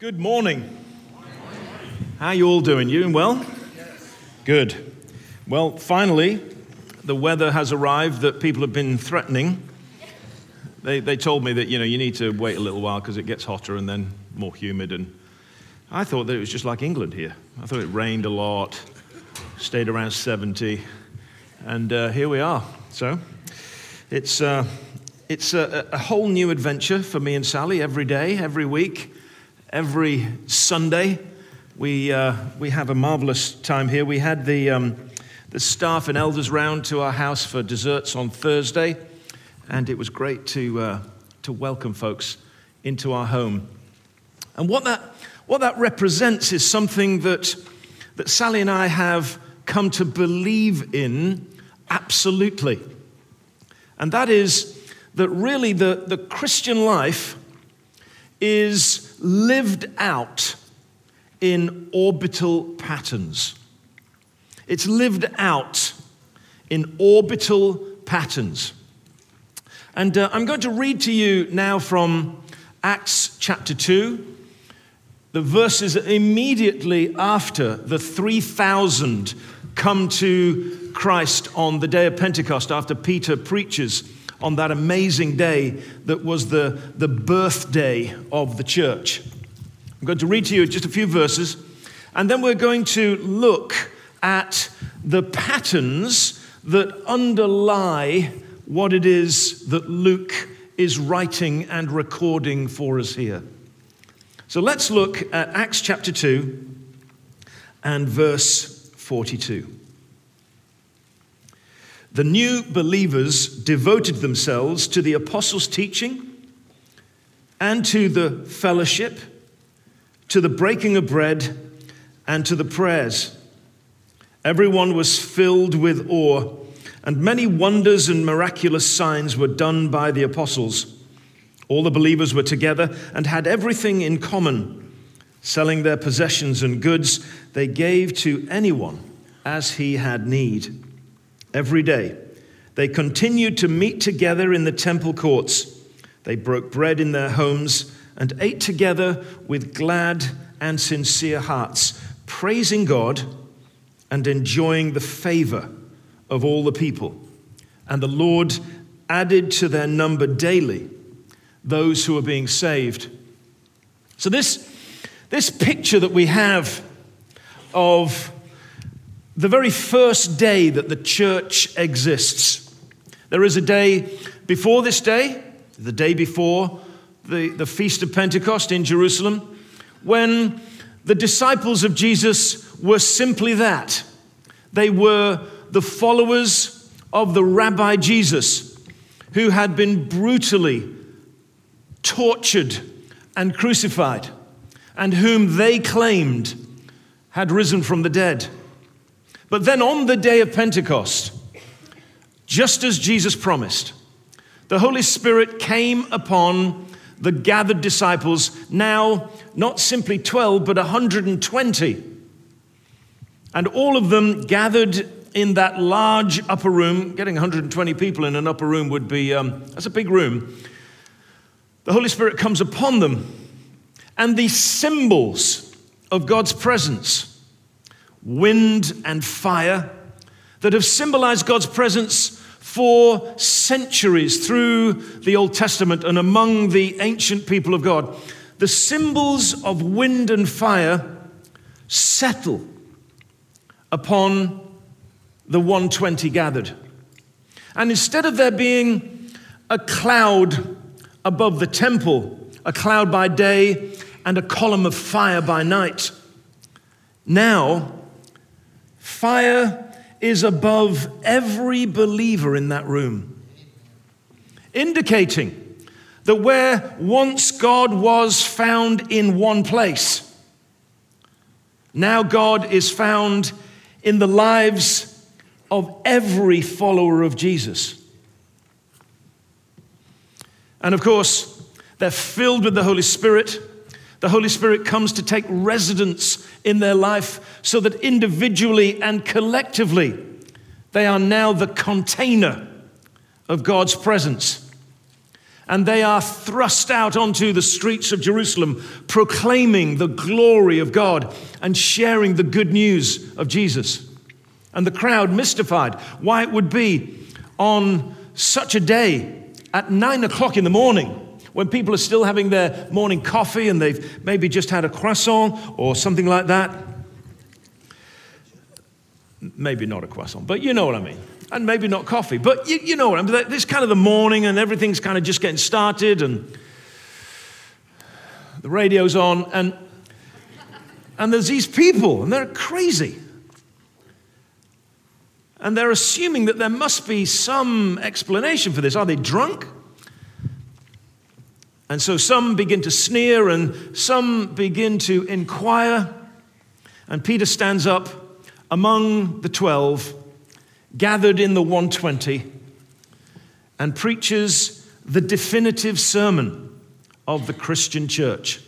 Good morning. How you all doing? You well? Good. Well, finally, the weather has arrived that people have been threatening. They, they told me that, you know, you need to wait a little while because it gets hotter and then more humid. And I thought that it was just like England here. I thought it rained a lot, stayed around 70, and uh, here we are. So it's, uh, it's a, a whole new adventure for me and Sally every day, every week, every Sunday. We, uh, we have a marvelous time here. We had the, um, the staff and elders round to our house for desserts on Thursday, and it was great to, uh, to welcome folks into our home. And what that, what that represents is something that, that Sally and I have come to believe in absolutely. And that is that really the, the Christian life is lived out in orbital patterns. It's lived out in orbital patterns. And uh, I'm going to read to you now from Acts chapter 2, the verses immediately after the 3,000 come to Christ on the day of Pentecost, after Peter preaches on that amazing day that was the, the birthday of the church. I'm going to read to you just a few verses, and then we're going to look at the patterns that underlie what it is that Luke is writing and recording for us here. So let's look at Acts chapter 2 and verse 42. The new believers devoted themselves to the apostles' teaching and to the fellowship, to the breaking of bread, and to the prayers. Everyone was filled with awe, and many wonders and miraculous signs were done by the apostles. All the believers were together and had everything in common. Selling their possessions and goods, they gave to anyone as he had need every day. They continued to meet together in the temple courts. They broke bread in their homes and ate together with glad and sincere hearts, praising God and enjoying the favor of all the people. And the Lord added to their number daily those who are being saved. So, this, this picture that we have of the very first day that the church exists. There is a day before this day, the day before the, the Feast of Pentecost in Jerusalem, when the disciples of Jesus were simply that. They were the followers of the Rabbi Jesus, who had been brutally tortured and crucified, and whom they claimed had risen from the dead. But then on the day of Pentecost, just as Jesus promised, the Holy Spirit came upon the gathered disciples, now not simply 12, but 120. And all of them gathered in that large upper room. Getting 120 people in an upper room would be, um, that's a big room. The Holy Spirit comes upon them, and the symbols of God's presence wind and fire that have symbolized God's presence for centuries through the Old Testament and among the ancient people of God. The symbols of wind and fire settle upon the 120 gathered. And instead of there being a cloud above the temple, a cloud by day and a column of fire by night, now Fire is above every believer in that room, indicating that where once God was found in one place, now God is found in the lives of every follower of Jesus. And of course, they're filled with the Holy Spirit. The Holy Spirit comes to take residence in their life so that individually and collectively they are now the container of God's presence. and they are thrust out onto the streets of Jerusalem, proclaiming the glory of God and sharing the good news of Jesus. And the crowd mystified why it would be on such a day at nine o'clock in the morning when people are still having their morning coffee and they've maybe just had a croissant or something like that. Maybe not a croissant, but you know what I mean and maybe not coffee, but you, you know what I mean. This kind of the morning and everything's kind of just getting started and the radio's on and and there's these people and they're crazy. And they're assuming that there must be some explanation for this. Are they drunk? And so some begin to sneer and some begin to inquire. And Peter stands up among the twelve gathered in the 120 and preaches the definitive sermon of the Christian church.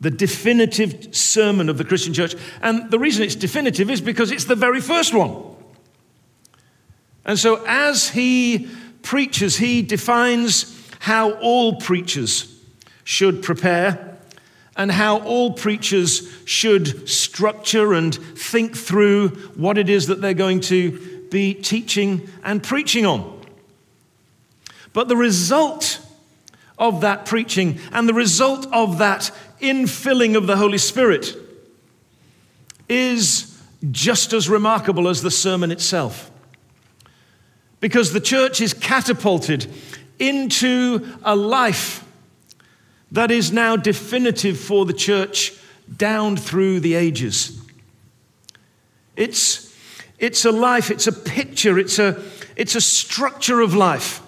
The definitive sermon of the Christian church. And the reason it's definitive is because it's the very first one. And so, as he preaches, he defines how all preachers should prepare and how all preachers should structure and think through what it is that they're going to be teaching and preaching on. But the result of that preaching and the result of that infilling of the Holy Spirit is just as remarkable as the sermon itself. Because the church is catapulted into a life that is now definitive for the church down through the ages. It's, it's a life, it's a picture, it's a, it's a structure of life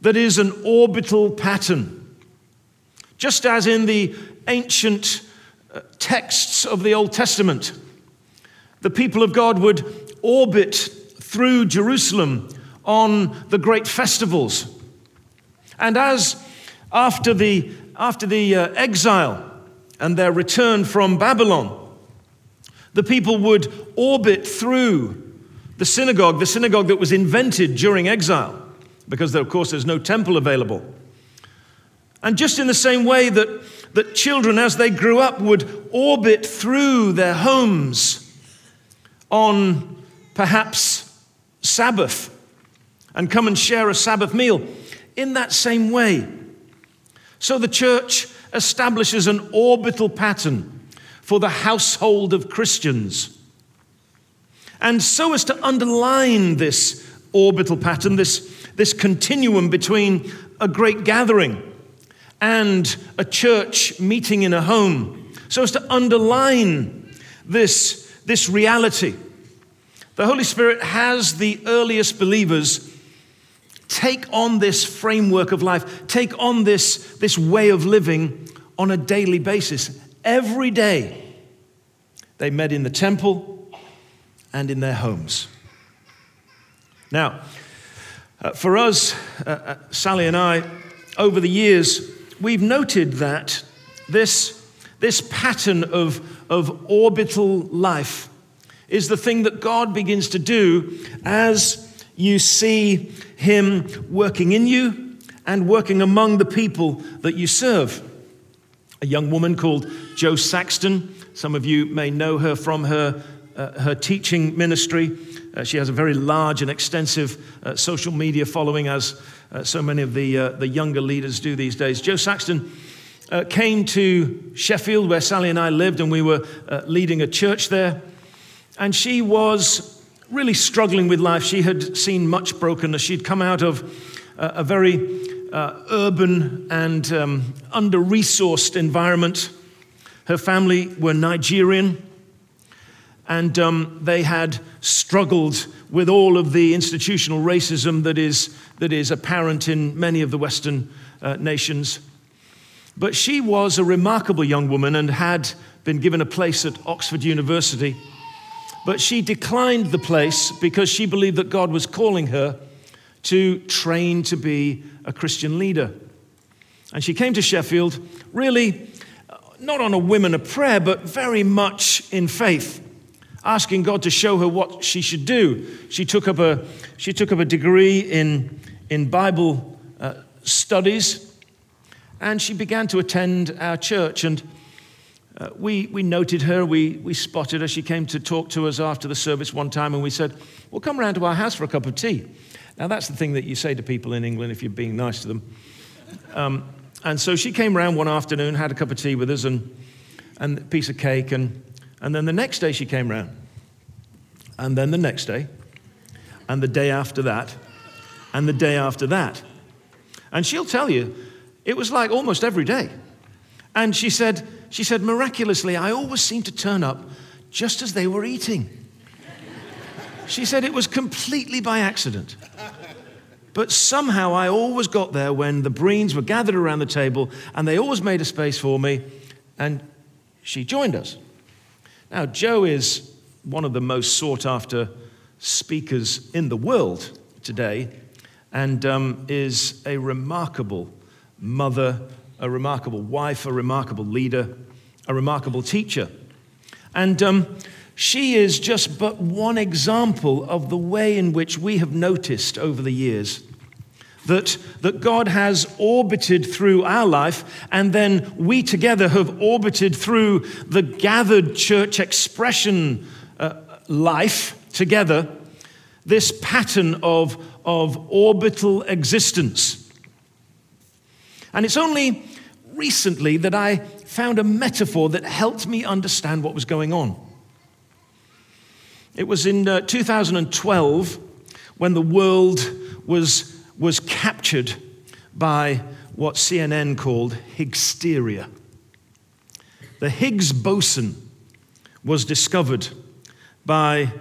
that is an orbital pattern. Just as in the ancient uh, texts of the Old Testament, the people of God would orbit through Jerusalem on the great festivals. And as after the, after the uh, exile and their return from Babylon, the people would orbit through the synagogue, the synagogue that was invented during exile, because, of course, there's no temple available. And just in the same way that, that children, as they grew up, would orbit through their homes on perhaps Sabbath and come and share a Sabbath meal, in that same way, so the church establishes an orbital pattern for the household of Christians. And so as to underline this orbital pattern, this, this continuum between a great gathering and a church meeting in a home, so as to underline this, this reality, the Holy Spirit has the earliest believers take on this framework of life, take on this, this way of living on a daily basis. Every day, they met in the temple and in their homes. Now, uh, for us, uh, uh, Sally and I, over the years, we've noted that this, this pattern of, of orbital life is the thing that God begins to do as you see Him working in you and working among the people that you serve. A young woman called Jo Saxton, some of you may know her from her, uh, her teaching ministry. Uh, she has a very large and extensive uh, social media following, as uh, so many of the, uh, the younger leaders do these days. Jo Saxton uh, came to Sheffield, where Sally and I lived, and we were leading a church there. And she was really struggling with life. She had seen much brokenness. She'd come out of a, very uh, urban and um, under resourced environment. Her family were Nigerian, and um, they had struggled with all of the institutional racism that is, that is apparent in many of the Western uh, nations. But she was a remarkable young woman and had been given a place at Oxford University. But she declined the place because she believed that God was calling her to train to be a Christian leader. And she came to Sheffield really uh, not on a whim of prayer, but very much in faith, asking God to show her what she should do. She took up a, she took up a degree in, in Bible uh, studies, and she began to attend our church. And uh, we, we noted her, we, we spotted her. She came to talk to us after the service one time, and we said, Well, come round to our house for a cup of tea. Now, that's the thing that you say to people in England if you're being nice to them. Um, and so she came round one afternoon, had a cup of tea with us, and, and a piece of cake. And, and then the next day she came round. And then the next day. And the day after that. And the day after that. And she'll tell you, it was like almost every day. And she said, she said, miraculously, I always seemed to turn up just as they were eating. She said it was completely by accident. But somehow I always got there when the Breens were gathered around the table and they always made a space for me, and she joined us. Now, Jo is one of the most sought after speakers in the world today and um, is a remarkable mother, a remarkable wife, a remarkable leader, a remarkable teacher. And um, she is just but one example of the way in which we have noticed over the years that, that God has orbited through our life, and then we together have orbited through the gathered church expression uh, life together, this pattern of, of orbital existence. And it's only recently that I found a metaphor that helped me understand what was going on. It was in uh, 2012 when the world was, was captured by what CNN called Higgsteria. The Higgs boson was discovered by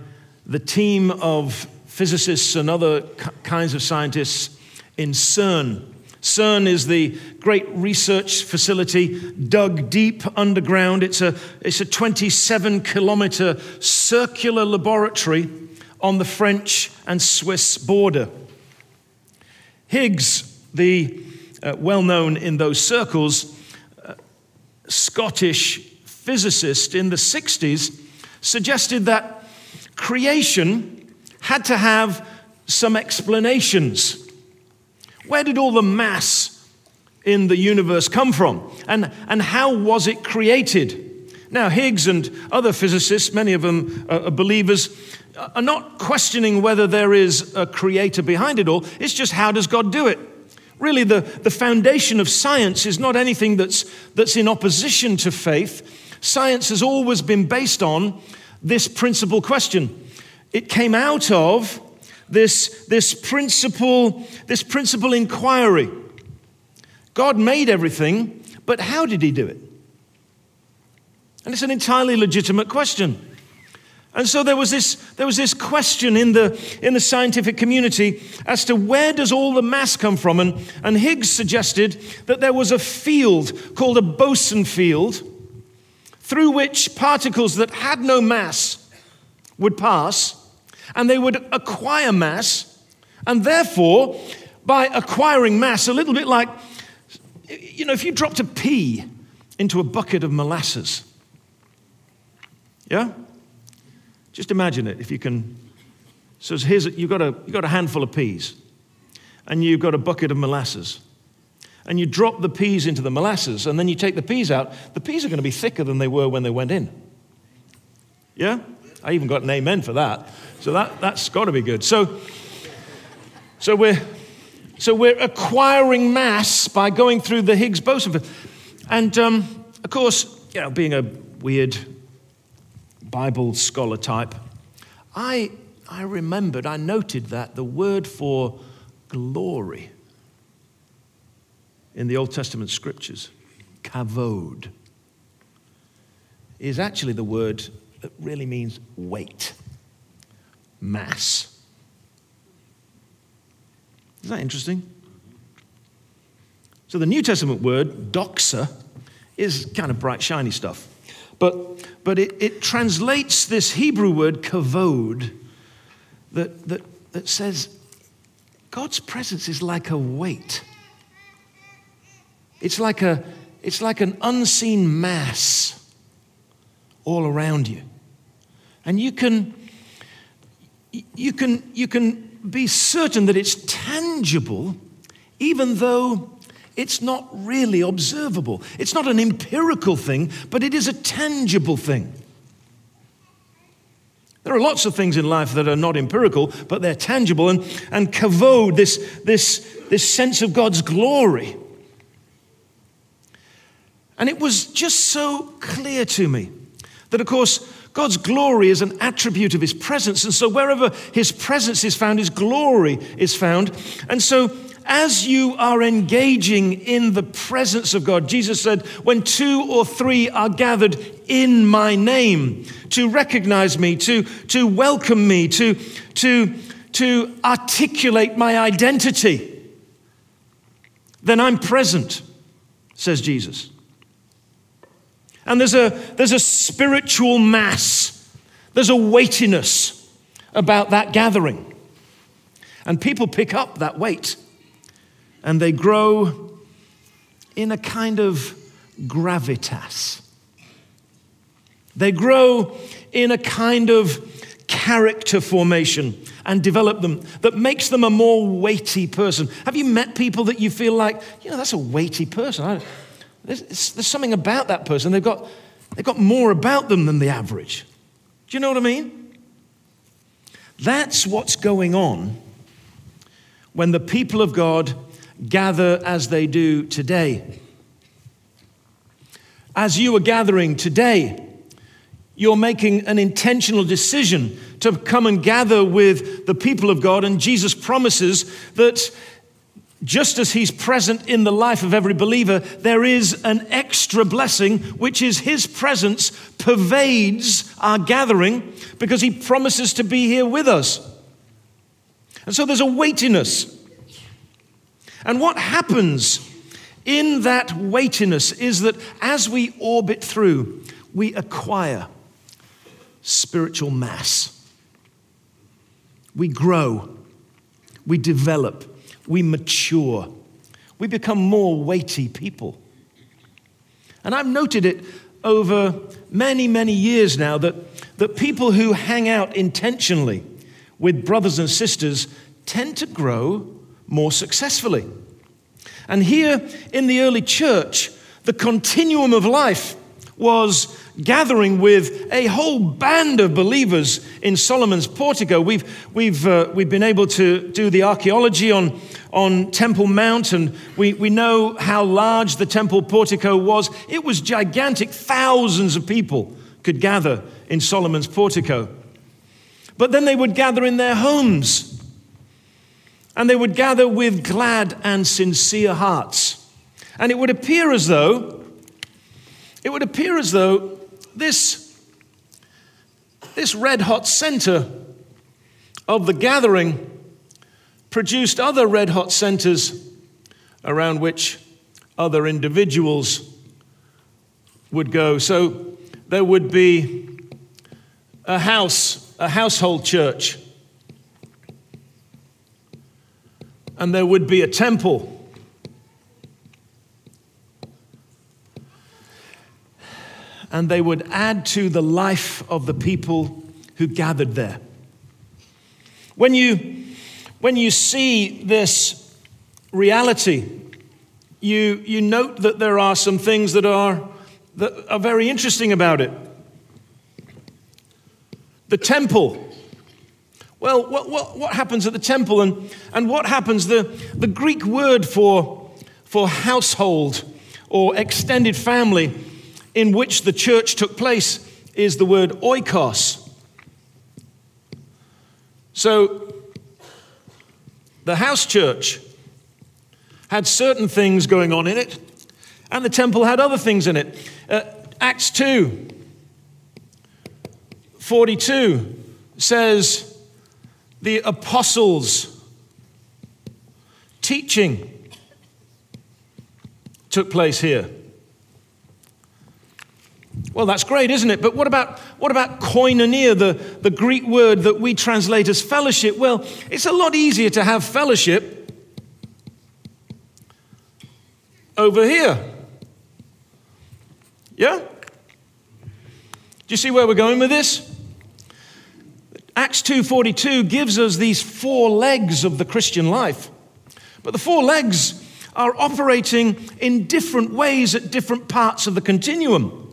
the team of physicists and other kinds of scientists in CERN CERN is the great research facility dug deep underground. It's a, it's a 27 kilometer circular laboratory on the French and Swiss border. Higgs, the uh, well known in those circles, uh, Scottish physicist in the 60s, suggested that creation had to have some explanations. Where did all the mass in the universe come from? And, and how was it created? Now, Higgs and other physicists, many of them are believers, uh, are not questioning whether there is a creator behind it all. It's just how does God do it? Really, the, the foundation of science is not anything that's, that's in opposition to faith. Science has always been based on this principal question. It came out of this, this principle, this principal inquiry. God made everything, but how did he do it? And it's an entirely legitimate question. And so there was this, there was this question in the, in the scientific community as to where does all the mass come from? And, and Higgs suggested that there was a field called a boson field through which particles that had no mass would pass and they would acquire mass, and therefore, by acquiring mass, a little bit like, you know, if you dropped a pea into a bucket of molasses, yeah? Just imagine it if you can. So here's you've got a you've got a handful of peas, and you've got a bucket of molasses, and you drop the peas into the molasses, and then you take the peas out. The peas are going to be thicker than they were when they went in. Yeah, I even got an amen for that. So that, that's got to be good. So, so, we're, so we're acquiring mass by going through the Higgs boson. And um, of course, you know, being a weird Bible scholar type, I, I remembered, I noted that the word for glory in the Old Testament scriptures, kavod, is actually the word that really means weight mass. Is that interesting? So the New Testament word, doxa, is kind of bright, shiny stuff. But, but it, it translates this Hebrew word, kavod, that, that, that says God's presence is like a weight. It's like, a, it's like an unseen mass all around you. And you can, you can, you can be certain that it's tangible, even though it's not really observable. It's not an empirical thing, but it is a tangible thing. There are lots of things in life that are not empirical, but they're tangible. And, and kavod, this, this, this sense of God's glory. And it was just so clear to me that, of course, God's glory is an attribute of His presence. And so, wherever His presence is found, His glory is found. And so, as you are engaging in the presence of God, Jesus said, when two or three are gathered in my name, to recognize me, to, to welcome me, to, to, to articulate my identity, then I'm present, says Jesus. And there's a, there's a spiritual mass, there's a weightiness about that gathering. And people pick up that weight and they grow in a kind of gravitas. They grow in a kind of character formation and develop them that makes them a more weighty person. Have you met people that you feel like, you know, that's a weighty person? There's, there's something about that person. They've got, they've got more about them than the average. Do you know what I mean? That's what's going on when the people of God gather as they do today. As you are gathering today, you're making an intentional decision to come and gather with the people of God, and Jesus promises that just as He's present in the life of every believer, there is an extra blessing, which is His presence pervades our gathering because He promises to be here with us. And so there's a weightiness and what happens in that weightiness is that as we orbit through, we acquire spiritual mass. We grow, we develop, we mature, we become more weighty people. And I've noted it over many, many years now that, that people who hang out intentionally with brothers and sisters tend to grow more successfully. And here in the early church, the continuum of life was gathering with a whole band of believers in Solomon's portico. We've, we've, uh, we've been able to do the archaeology on, on Temple Mount, and we, we know how large the temple portico was. It was gigantic, thousands of people could gather in Solomon's portico. But then they would gather in their homes and they would gather with glad and sincere hearts. And it would appear as though, it would appear as though this, this red hot center of the gathering produced other red hot centers around which other individuals would go. So there would be a house, a household church and there would be a temple. And they would add to the life of the people who gathered there. When you, when you see this reality, you, you note that there are some things that are, that are very interesting about it. The temple well, what, what, what happens at the temple and, and what happens? The, the Greek word for, for household or extended family in which the church took place is the word oikos. So, the house church had certain things going on in it, and the temple had other things in it. Uh, Acts 2 42 says, the apostles' teaching took place here. Well, that's great, isn't it? But what about, what about koinonia, the, the Greek word that we translate as fellowship? Well, it's a lot easier to have fellowship over here. Yeah? Do you see where we're going with this? Acts 2:42 gives us these four legs of the Christian life. But the four legs are operating in different ways at different parts of the continuum.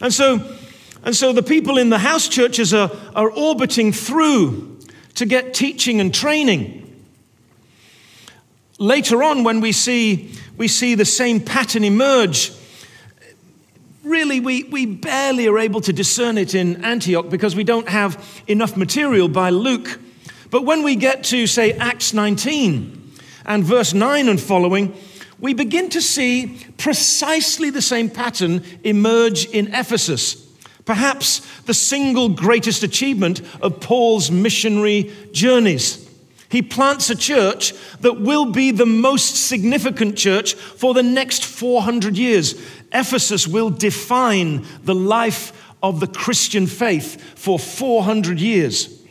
And so, and so the people in the house churches are, are orbiting through to get teaching and training. Later on, when we see, we see the same pattern emerge, really we, we barely are able to discern it in Antioch because we don't have enough material by Luke. But when we get to, say, Acts 19 and verse 9 and following, we begin to see precisely the same pattern emerge in Ephesus. Perhaps the single greatest achievement of Paul's missionary journeys. He plants a church that will be the most significant church for the next 400 years. Ephesus will define the life of the Christian faith for 400 years.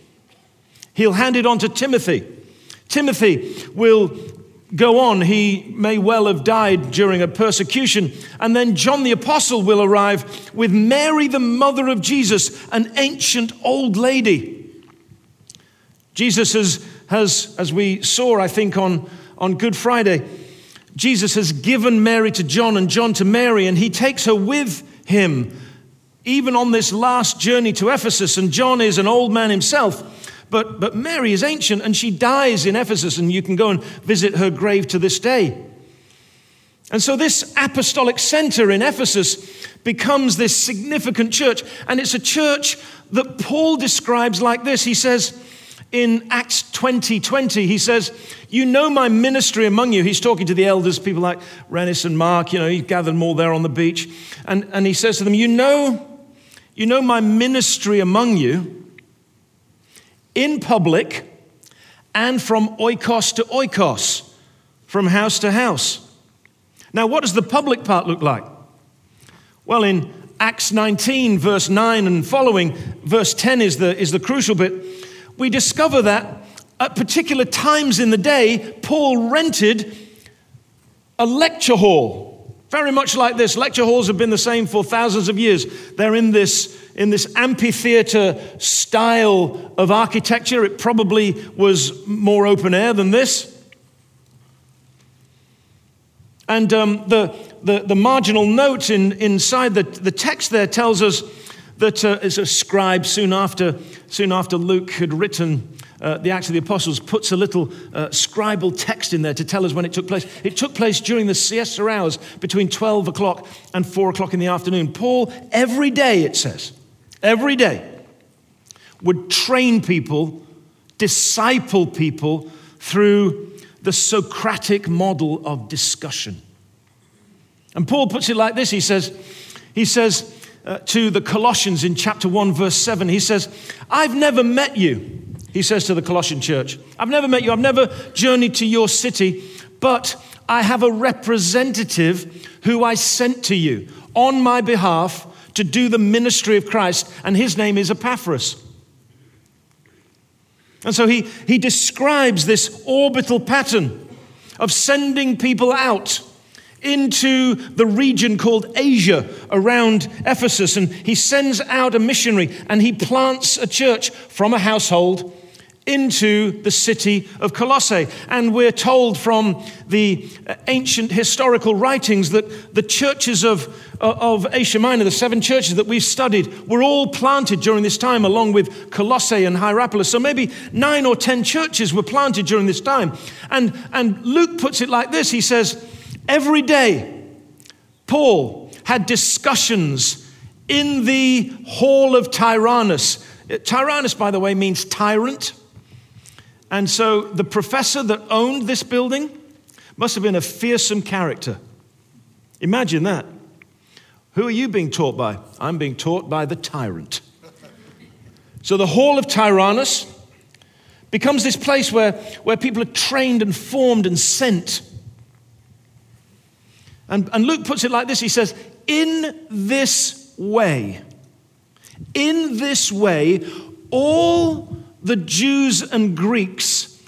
He'll hand it on to Timothy. Timothy will go on. He may well have died during a persecution. And then John the Apostle will arrive with Mary, the mother of Jesus, an ancient old lady. Jesus has has, as we saw, I think, on, on Good Friday, Jesus has given Mary to John and John to Mary, and he takes her with him, even on this last journey to Ephesus. And John is an old man himself. But, but Mary is ancient and she dies in Ephesus, and you can go and visit her grave to this day. And so, this apostolic center in Ephesus becomes this significant church, and it's a church that Paul describes like this. He says, in Acts 20 20, he says, You know my ministry among you. He's talking to the elders, people like Rennis and Mark, you know, he gathered them all there on the beach. And, and he says to them, You know, you know my ministry among you in public and from oikos to oikos, from house to house. Now, what does the public part look like? Well, in Acts 19, verse 9 and following, verse 10 is the, is the crucial bit we discover that at particular times in the day, Paul rented a lecture hall. Very much like this. Lecture halls have been the same for thousands of years. They're in this, in this amphitheater style of architecture. It probably was more open air than this. And um, the, the, the, marginal note in, inside the, the text there tells us that uh, as a scribe soon after, soon after Luke had written uh, the Acts of the Apostles, puts a little uh, scribal text in there to tell us when it took place. It took place during the siesta hours between 12 o'clock and 4 o'clock in the afternoon. Paul, every day, it says, every day, would train people, disciple people through the Socratic model of discussion. And Paul puts it like this he says, he says, uh, to the Colossians in chapter 1, verse 7. He says, I've never met you, he says to the Colossian church. I've never met you, I've never journeyed to your city, but I have a representative who I sent to you on my behalf to do the ministry of Christ, and his name is Epaphras. And so he, he describes this orbital pattern of sending people out into the region called Asia around Ephesus. And he sends out a missionary and he plants a church from a household into the city of Colossae. And we're told from the uh, ancient historical writings that the churches of, uh, of Asia Minor, the seven churches that we've studied, were all planted during this time, along with Colossae and Hierapolis. So maybe nine or ten churches were planted during this time. And, and Luke puts it like this He says, Every day, Paul had discussions in the hall of Tyrannus. Uh, Tyrannus, by the way, means tyrant. And so the professor that owned this building must have been a fearsome character. Imagine that. Who are you being taught by? I'm being taught by the tyrant. So the hall of Tyrannus becomes this place where, where people are trained and formed and sent. And, and Luke puts it like this He says, In this way, in this way, all the Jews and Greeks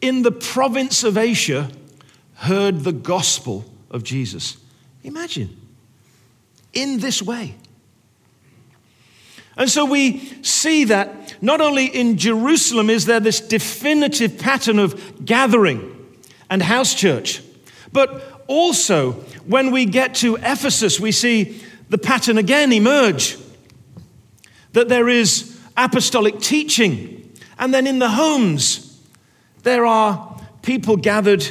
in the province of Asia heard the gospel of Jesus. Imagine, in this way. And so we see that not only in Jerusalem is there this definitive pattern of gathering and house church, but also when we get to Ephesus, we see the pattern again emerge that there is apostolic teaching. And then in the homes, there are people gathered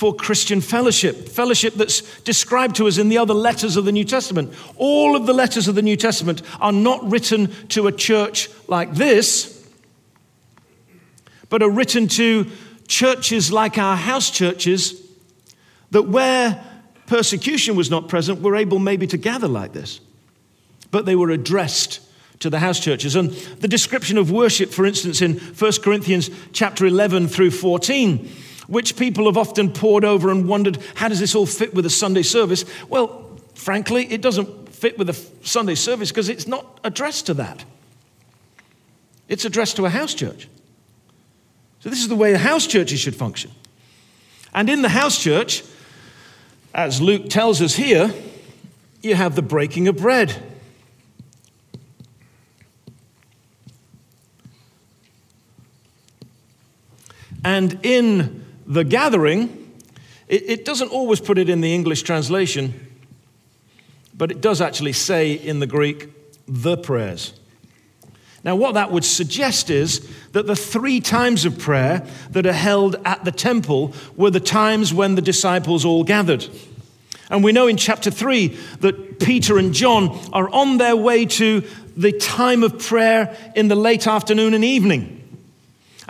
for Christian fellowship, fellowship that's described to us in the other letters of the New Testament. All of the letters of the New Testament are not written to a church like this, but are written to churches like our house churches that where persecution was not present were able maybe to gather like this. But they were addressed to the house churches. And the description of worship, for instance, in 1 Corinthians chapter 11 through 14, which people have often pored over and wondered, how does this all fit with a Sunday service? Well, frankly, it doesn't fit with a Sunday service because it's not addressed to that. It's addressed to a house church. So, this is the way the house churches should function. And in the house church, as Luke tells us here, you have the breaking of bread. And in the gathering, it, it doesn't always put it in the English translation, but it does actually say in the Greek, the prayers. Now, what that would suggest is that the three times of prayer that are held at the temple were the times when the disciples all gathered. And we know in chapter 3 that Peter and John are on their way to the time of prayer in the late afternoon and evening.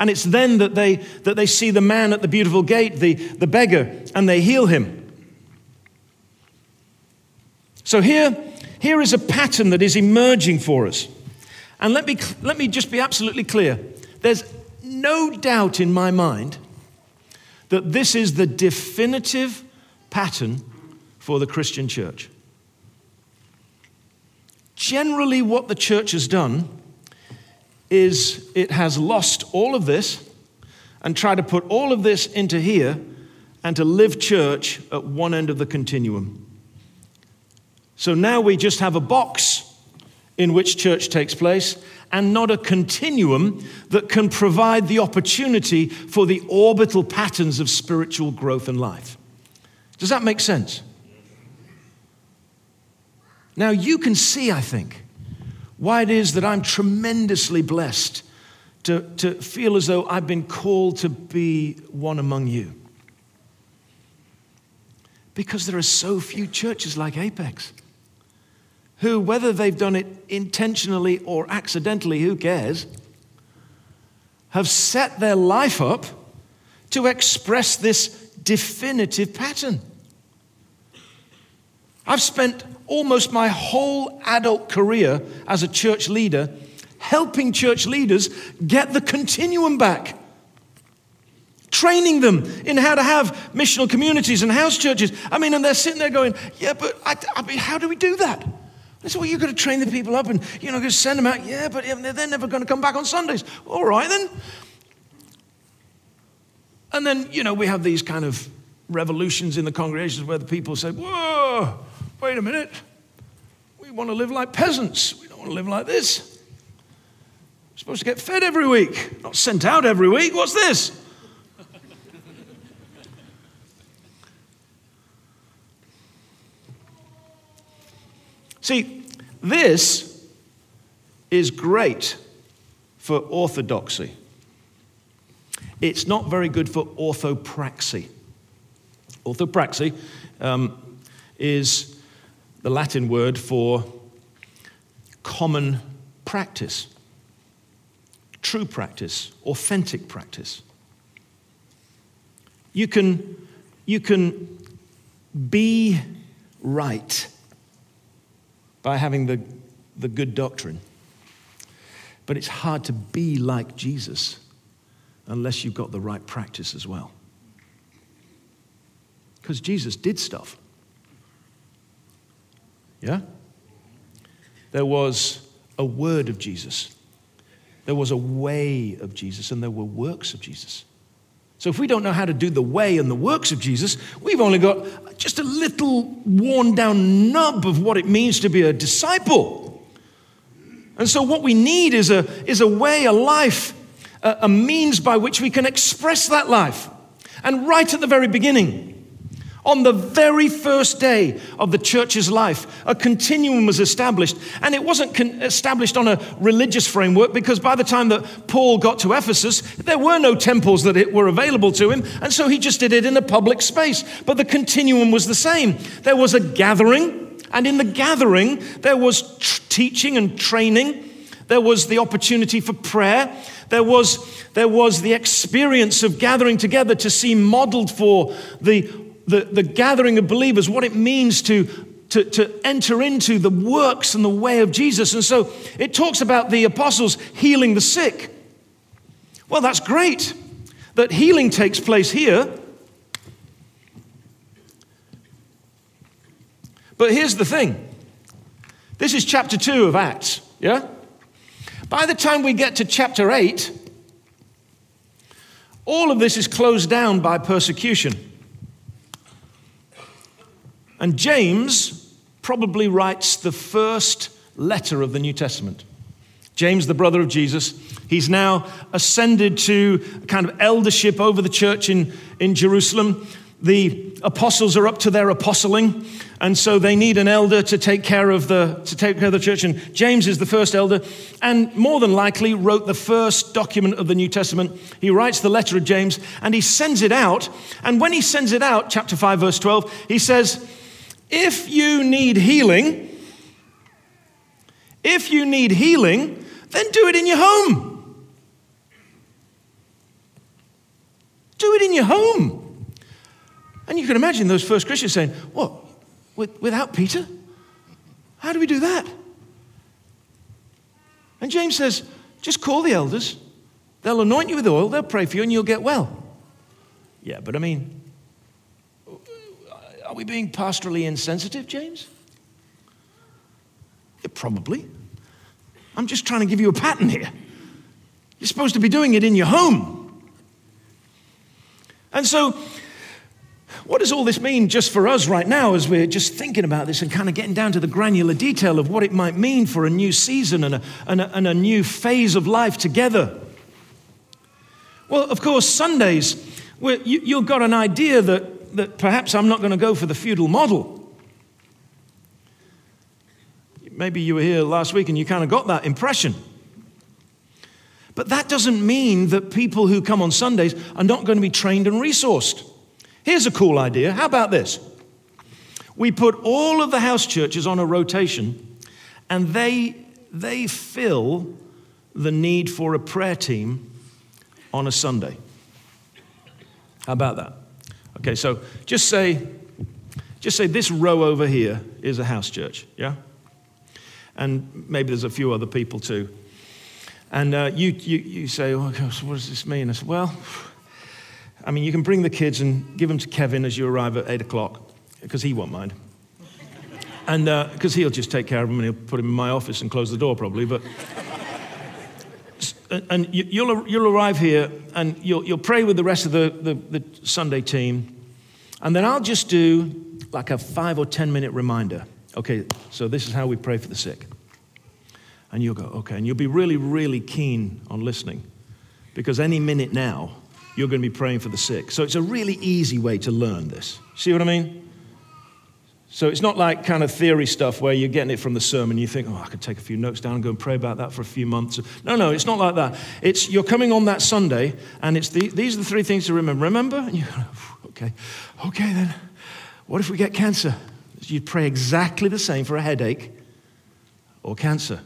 And it's then that they, that they see the man at the beautiful gate, the, the beggar, and they heal him. So here, here is a pattern that is emerging for us. And let me, let me just be absolutely clear. There's no doubt in my mind that this is the definitive pattern for the Christian church. Generally, what the church has done is it has lost all of this and tried to put all of this into here and to live church at one end of the continuum. So now we just have a box in which church takes place and not a continuum that can provide the opportunity for the orbital patterns of spiritual growth and life. Does that make sense? Now you can see, I think, why it is that I'm tremendously blessed to, to feel as though I've been called to be one among you. Because there are so few churches like Apex who, whether they've done it intentionally or accidentally, who cares, have set their life up to express this definitive pattern. I've spent almost my whole adult career as a church leader helping church leaders get the continuum back. Training them in how to have missional communities and house churches. I mean, and they're sitting there going, Yeah, but I, I mean, how do we do that? I said, Well, you've got to train the people up and, you know, send them out. Yeah, but they're never going to come back on Sundays. All right, then. And then, you know, we have these kind of revolutions in the congregations where the people say, Whoa, wait a minute. We want to live like peasants. We don't want to live like this. We're supposed to get fed every week, not sent out every week. What's this? See, this is great for orthodoxy. It's not very good for orthopraxy. Orthopraxy um, is the Latin word for common practice, true practice, authentic practice. You can, you can be right by having the, the good doctrine, but it's hard to be like Jesus unless you've got the right practice as well. Because Jesus did stuff. Yeah? There was a word of Jesus, there was a way of Jesus, and there were works of Jesus. So if we don't know how to do the way and the works of Jesus, we've only got just a little worn down nub of what it means to be a disciple. And so, what we need is a, is a way, a life, a, a means by which we can express that life. And right at the very beginning, on the very first day of the church's life, a continuum was established. And it wasn't con- established on a religious framework because by the time that Paul got to Ephesus, there were no temples that were available to him. And so he just did it in a public space. But the continuum was the same. There was a gathering, and in the gathering, there was teaching and training. There was the opportunity for prayer. There was, there was the experience of gathering together to see modeled for the the, the gathering of believers, what it means to, to, to enter into the works and the way of Jesus. And so it talks about the apostles healing the sick. Well, that's great that healing takes place here. But here's the thing this is chapter 2 of Acts, yeah? By the time we get to chapter 8, all of this is closed down by persecution. And James probably writes the first letter of the New Testament. James, the brother of Jesus, he's now ascended to kind of eldership over the church in, in Jerusalem. The apostles are up to their apostling, and so they need an elder to take care of the to take care of the church. And James is the first elder, and more than likely wrote the first document of the New Testament. He writes the letter of James, and he sends it out. And when he sends it out, chapter five, verse twelve, he says if you need healing, if you need healing, then do it in your home. Do it in your home. And you can imagine those first Christians saying, What? Without Peter? How do we do that? And James says, Just call the elders. They'll anoint you with oil, they'll pray for you, and you'll get well. Yeah, but I mean, are we being pastorally insensitive, James? Yeah, probably. I'm just trying to give you a pattern here. You're supposed to be doing it in your home. And so, what does all this mean just for us right now as we're just thinking about this and kind of getting down to the granular detail of what it might mean for a new season and a, and a, and a new phase of life together? Well, of course, Sundays, you, you've got an idea that that perhaps I'm not going to go for the feudal model. Maybe you were here last week and you kind of got that impression. But that doesn't mean that people who come on Sundays are not going to be trained and resourced. Here's a cool idea. How about this? We put all of the house churches on a rotation and they, they fill the need for a prayer team on a Sunday. How about that? Okay, so just say, just say this row over here is a house church, yeah? And maybe there's a few other people too. And uh, you, you, you say, oh, gosh, what does this mean? I said, well, I mean, you can bring the kids and give them to Kevin as you arrive at 8 o'clock, because he won't mind. And because uh, he'll just take care of them and he'll put them in my office and close the door probably. But and you'll, you'll arrive here and you'll, you'll pray with the rest of the, the, the Sunday team. And then I'll just do like a five or 10 minute reminder. Okay, so this is how we pray for the sick. And you'll go, okay. And you'll be really, really keen on listening because any minute now, you're going to be praying for the sick. So it's a really easy way to learn this. See what I mean? So it's not like kind of theory stuff where you're getting it from the sermon. You think, oh, I could take a few notes down and go and pray about that for a few months. No, no, it's not like that. It's you're coming on that Sunday, and it's the, these are the three things to remember. Remember? And you go, okay, okay then. What if we get cancer? You'd pray exactly the same for a headache or cancer,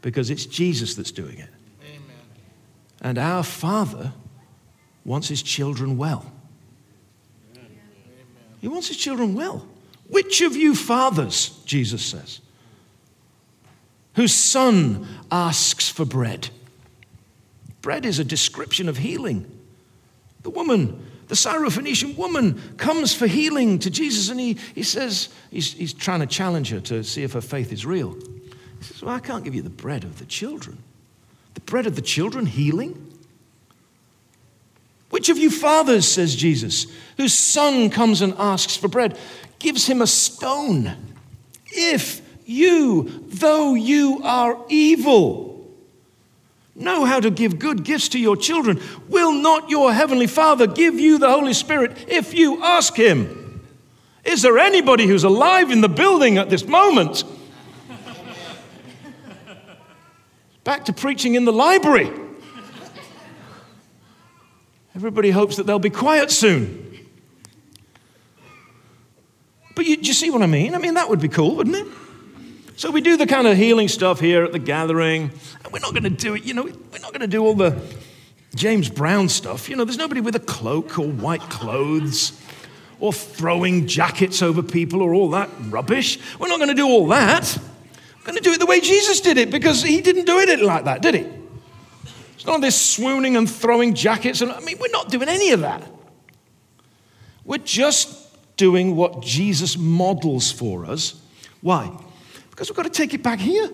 because it's Jesus that's doing it. Amen. And our Father wants His children well. Amen. He wants His children well. Which of you fathers, Jesus says, whose son asks for bread? Bread is a description of healing. The woman, the Syrophoenician woman, comes for healing to Jesus, and he, he says, he's, he's trying to challenge her to see if her faith is real. He says, Well, I can't give you the bread of the children. The bread of the children, healing? Which of you fathers, says Jesus, whose son comes and asks for bread, gives him a stone. If you, though you are evil, know how to give good gifts to your children, will not your heavenly Father give you the Holy Spirit if you ask Him? Is there anybody who's alive in the building at this moment? Back to preaching in the library. Everybody hopes that they'll be quiet soon. But you, you see what I mean? I mean, that would be cool, wouldn't it? So we do the kind of healing stuff here at the gathering. And we're not going to do it, you know, we're not going to do all the James Brown stuff. You know, there's nobody with a cloak or white clothes or throwing jackets over people or all that rubbish. We're not going to do all that. We're going to do it the way Jesus did it because he didn't do it like that, did he? It's not this swooning and throwing jackets. And, I mean, we're not doing any of that. We're just doing what Jesus models for us. Why? Because we've got to take it back here.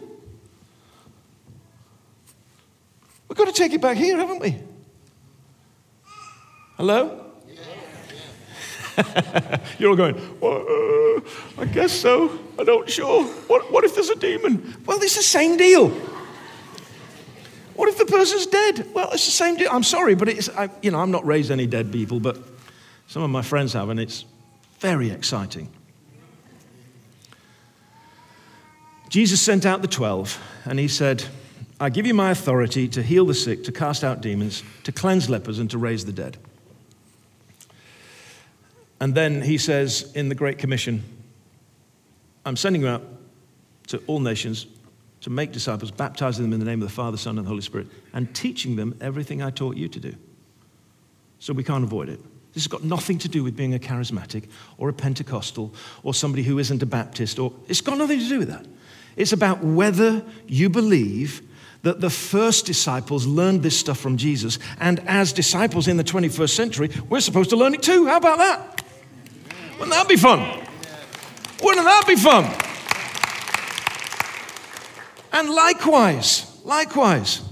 We've got to take it back here, haven't we? Hello? You're all going, well, uh, I guess so. I don't sure. What, what if there's a demon? Well, it's the same deal. What if the person's dead? Well, it's the same deal. I'm sorry, but it's, I, you know, I'm not raised any dead people, but some of my friends have, and it's very exciting. Jesus sent out the 12, and he said, I give you my authority to heal the sick, to cast out demons, to cleanse lepers, and to raise the dead. And then he says in the Great Commission, I'm sending you out to all nations to make disciples, baptizing them in the name of the Father, Son, and the Holy Spirit, and teaching them everything I taught you to do. So we can't avoid it. This has got nothing to do with being a charismatic or a Pentecostal or somebody who isn't a Baptist, or it's got nothing to do with that. It's about whether you believe that the first disciples learned this stuff from Jesus, and as disciples in the 21st century, we're supposed to learn it too. How about that? Wouldn't that be fun? Wouldn't that be fun? And likewise, likewise.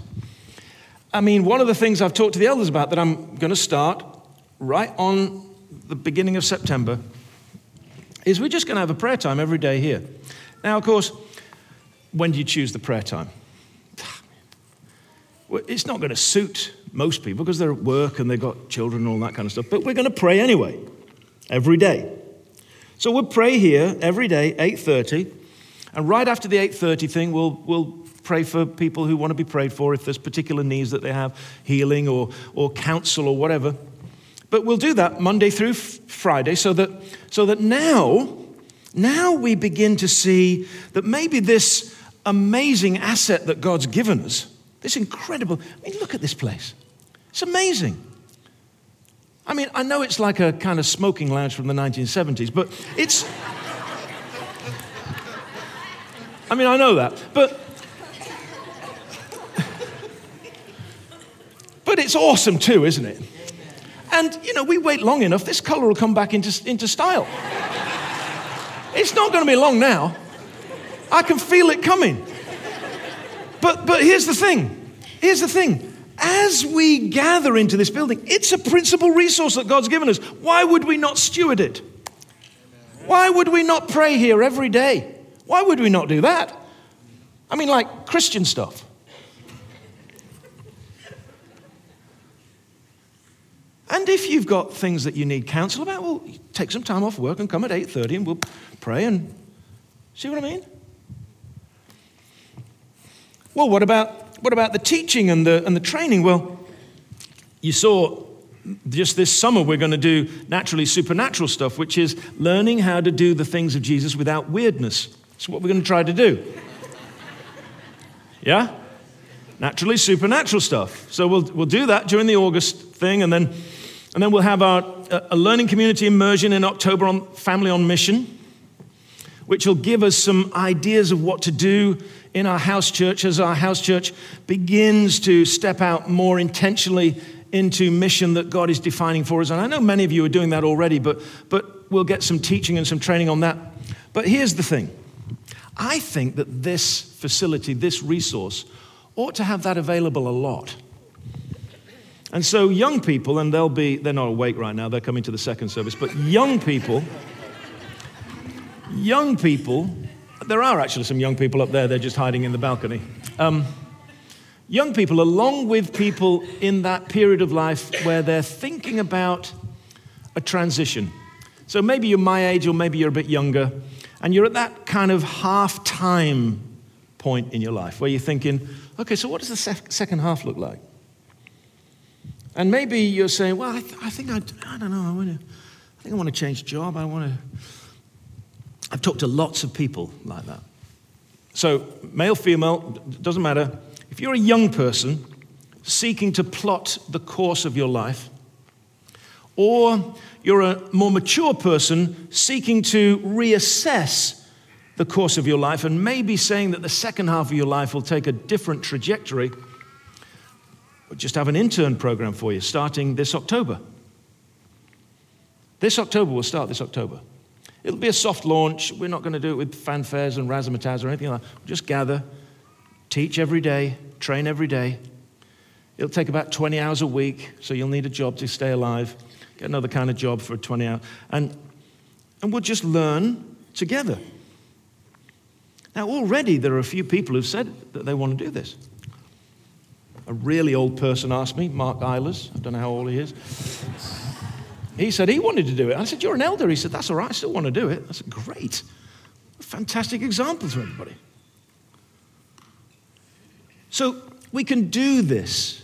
I mean, one of the things I've talked to the elders about that I'm going to start right on the beginning of September is we're just going to have a prayer time every day here. Now, of course, when do you choose the prayer time? It's not going to suit most people because they're at work and they've got children and all that kind of stuff, but we're going to pray anyway, every day. So we'll pray here every day, 8.30, and right after the 8.30 thing, we'll, we'll pray for people who want to be prayed for if there's particular needs that they have, healing or, or counsel or whatever. But we'll do that Monday through Friday so that, so that now, now we begin to see that maybe this amazing asset that God's given us, this incredible, I mean, look at this place. It's amazing. I mean, I know it's like a kind of smoking lounge from the 1970s, but it's. I mean, I know that, but. But it's awesome too, isn't it? And, you know, we wait long enough, this color will come back into, into style. it's not going to be long now. I can feel it coming. But, but here's the thing. Here's the thing. As we gather into this building, it's a principal resource that God's given us. Why would we not steward it? Why would we not pray here every day? Why would we not do that? I mean, like Christian stuff. And if you've got things that you need counsel about, well, take some time off work and come at 8.30 and we'll pray and see what I mean? Well, what about, what about the teaching and the, and the training? Well, you saw just this summer we're going to do naturally supernatural stuff, which is learning how to do the things of Jesus without weirdness. That's what we're going to try to do. Yeah? Naturally supernatural stuff. So we'll, we'll do that during the August thing, and then and then we'll have our, a learning community immersion in October on Family on Mission, which will give us some ideas of what to do in our house church as our house church begins to step out more intentionally into mission that God is defining for us. And I know many of you are doing that already, but, but we'll get some teaching and some training on that. But here's the thing I think that this facility, this resource, ought to have that available a lot. And so, young people, and they'll be, they're not awake right now, they're coming to the second service, but young people, young people there are actually some young people up there, they're just hiding in the balcony. Um, young people, along with people in that period of life where they're thinking about a transition. So maybe you're my age or maybe you're a bit younger, and you're at that kind of half time point in your life where you're thinking, okay, so what does the sec- second half look like? And maybe you're saying, well, I, th- I think I, I don't know, I, wanna, I think I want to change job. I want to. I've talked to lots of people like that. So, male, female, doesn't matter. If you're a young person seeking to plot the course of your life, or you're a more mature person seeking to reassess the course of your life and maybe saying that the second half of your life will take a different trajectory, we'll just have an intern program for you starting this October. This October, we'll start this October. It'll be a soft launch. We're not going to do it with fanfares and razzmatazz or anything like that. We'll just gather, teach every day, train every day. It'll take about 20 hours a week, so you'll need a job to stay alive. Get another kind of job for 20 hours. And, and we'll just learn together. Now, already there are a few people who've said that they want to do this. A really old person asked me, Mark Eilers, I don't know how old he is. He said he wanted to do it. I said, You're an elder. He said, That's all right, I still want to do it. I said, Great. Fantastic example to everybody. So we can do this.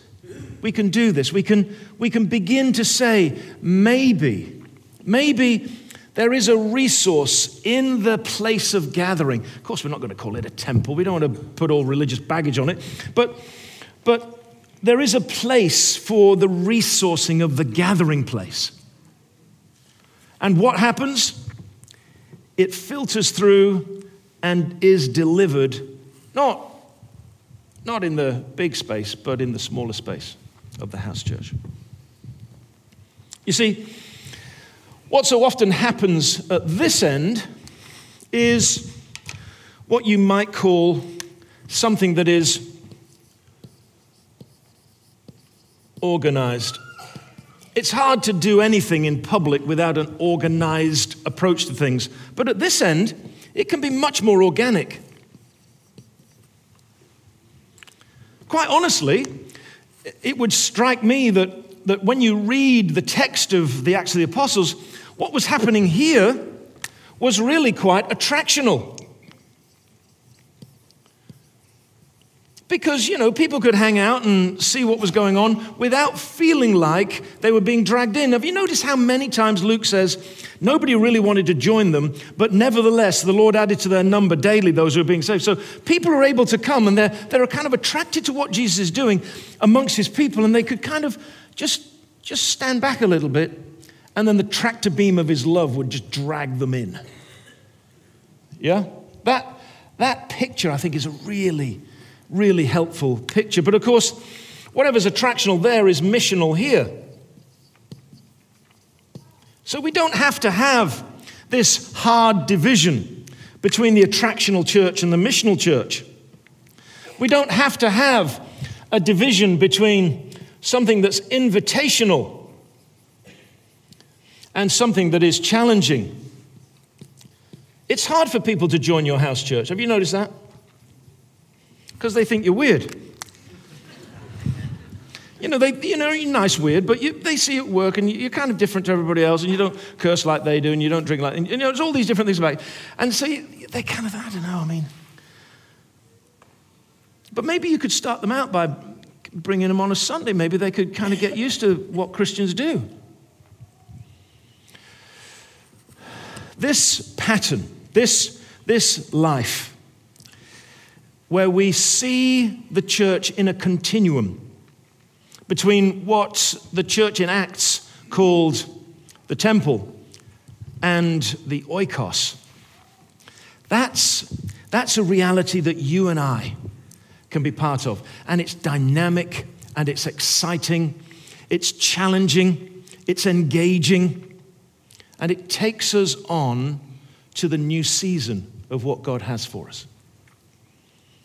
We can do this. We can, we can begin to say, maybe, maybe there is a resource in the place of gathering. Of course, we're not going to call it a temple. We don't want to put all religious baggage on it. But, but there is a place for the resourcing of the gathering place. And what happens? It filters through and is delivered, not, not in the big space, but in the smaller space of the house church. You see, what so often happens at this end is what you might call something that is organized it's hard to do anything in public without an organized approach to things. But at this end, it can be much more organic. Quite honestly, it would strike me that, that when you read the text of the Acts of the Apostles, what was happening here was really quite attractional. Because, you know, people could hang out and see what was going on without feeling like they were being dragged in. Have you noticed how many times Luke says nobody really wanted to join them, but nevertheless the Lord added to their number daily those who are being saved? So people are able to come and they're, they're kind of attracted to what Jesus is doing amongst his people, and they could kind of just, just stand back a little bit, and then the tractor beam of his love would just drag them in. Yeah? That, that picture, I think, is a really really helpful picture. But of course, whatever's attractional there is missional here. So we don't have to have this hard division between the attractional church and the missional church. We don't have to have a division between something that's invitational and something that is challenging. It's hard for people to join your house church. Have you noticed that? Because they think you're weird. You know, they, you know, you're nice weird, but you, they see it work and you're kind of different to everybody else and you don't curse like they do and you don't drink like, and, you know, there's all these different things about it. And so you, they kind of, I don't know, I mean. But maybe you could start them out by bringing them on a Sunday. Maybe they could kind of get used to what Christians do. This pattern, this, this life, where we see the church in a continuum between what the church in Acts called the temple and the oikos. That's, that's a reality that you and I can be part of. And it's dynamic and it's exciting, it's challenging, it's engaging, and it takes us on to the new season of what God has for us.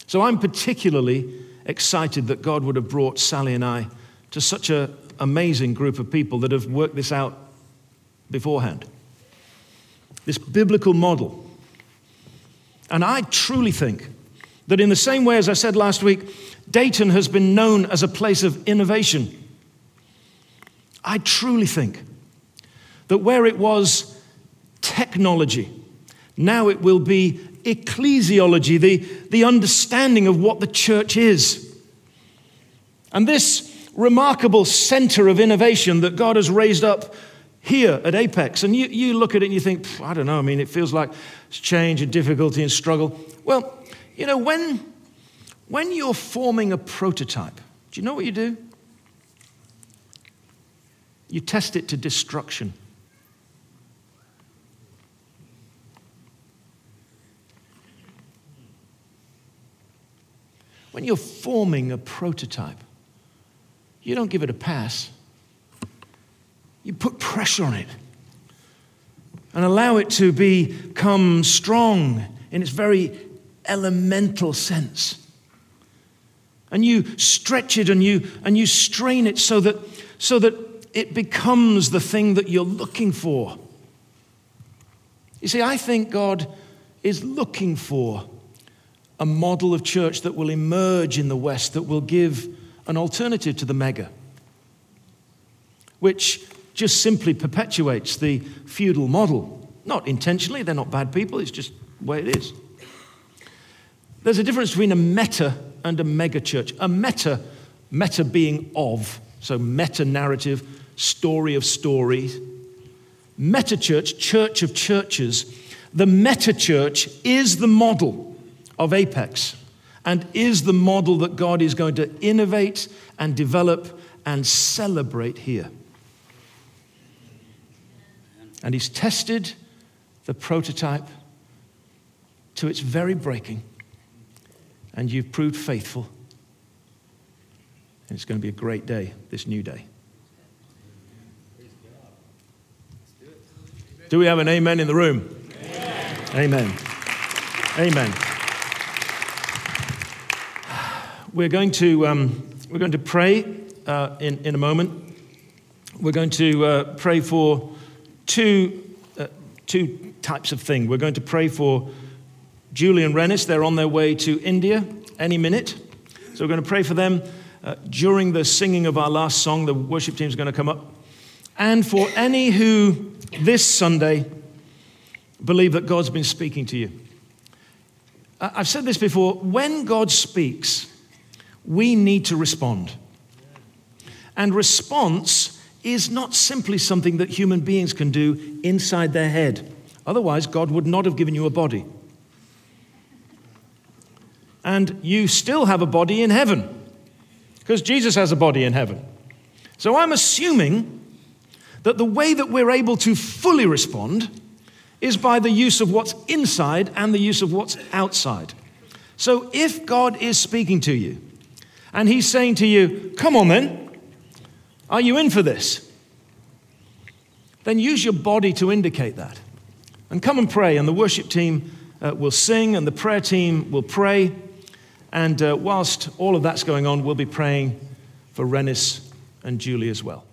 So I'm particularly excited that God would have brought Sally and I to such an amazing group of people that have worked this out beforehand. This biblical model And I truly think that, in the same way as I said last week, Dayton has been known as a place of innovation. I truly think that where it was technology, now it will be ecclesiology, the, the understanding of what the church is. And this remarkable center of innovation that God has raised up here at Apex, and you, you look at it and you think, I don't know, I mean, it feels like it's change and difficulty and struggle. Well, you know, when, when you're forming a prototype, do you know what you do? You test it to destruction. You're forming a prototype, you don't give it a pass. You put pressure on it and allow it to become strong in its very elemental sense. And you stretch it and you, and you strain it so that, so that it becomes the thing that you're looking for. You see, I think God is looking for a model of church that will emerge in the West that will give an alternative to the mega, which just simply perpetuates the feudal model. Not intentionally, they're not bad people, it's just the way it is. There's a difference between a meta and a mega church. A meta, meta being of, so meta narrative, story of stories. Meta church, church of churches. The meta church is the model of Apex and is the model that God is going to innovate and develop and celebrate here. And He's tested the prototype to its very breaking, and you've proved faithful. And it's going to be a great day, this new day. Do we have an amen in the room? Amen. Amen. amen we're going to, um, we're going to pray uh, in, in a moment. We're going to uh, pray for two, uh, two types of thing. We're going to pray for Julie and Rennis. They're on their way to India any minute. So we're going to pray for them uh, during the singing of our last song. The worship team is going to come up. And for any who this Sunday believe that God's been speaking to you. I've said this before when God speaks, we need to respond. And response is not simply something that human beings can do inside their head. Otherwise, God would not have given you a body. And you still have a body in heaven, because Jesus has a body in heaven. So I'm assuming that the way that we're able to fully respond is by the use of what's inside and the use of what's outside. So if God is speaking to you, and he's saying to you, Come on then, are you in for this? Then use your body to indicate that. And come and pray, and the worship team uh, will sing, and the prayer team will pray. And uh, whilst all of that's going on, we'll be praying for Rennis and Julie as well.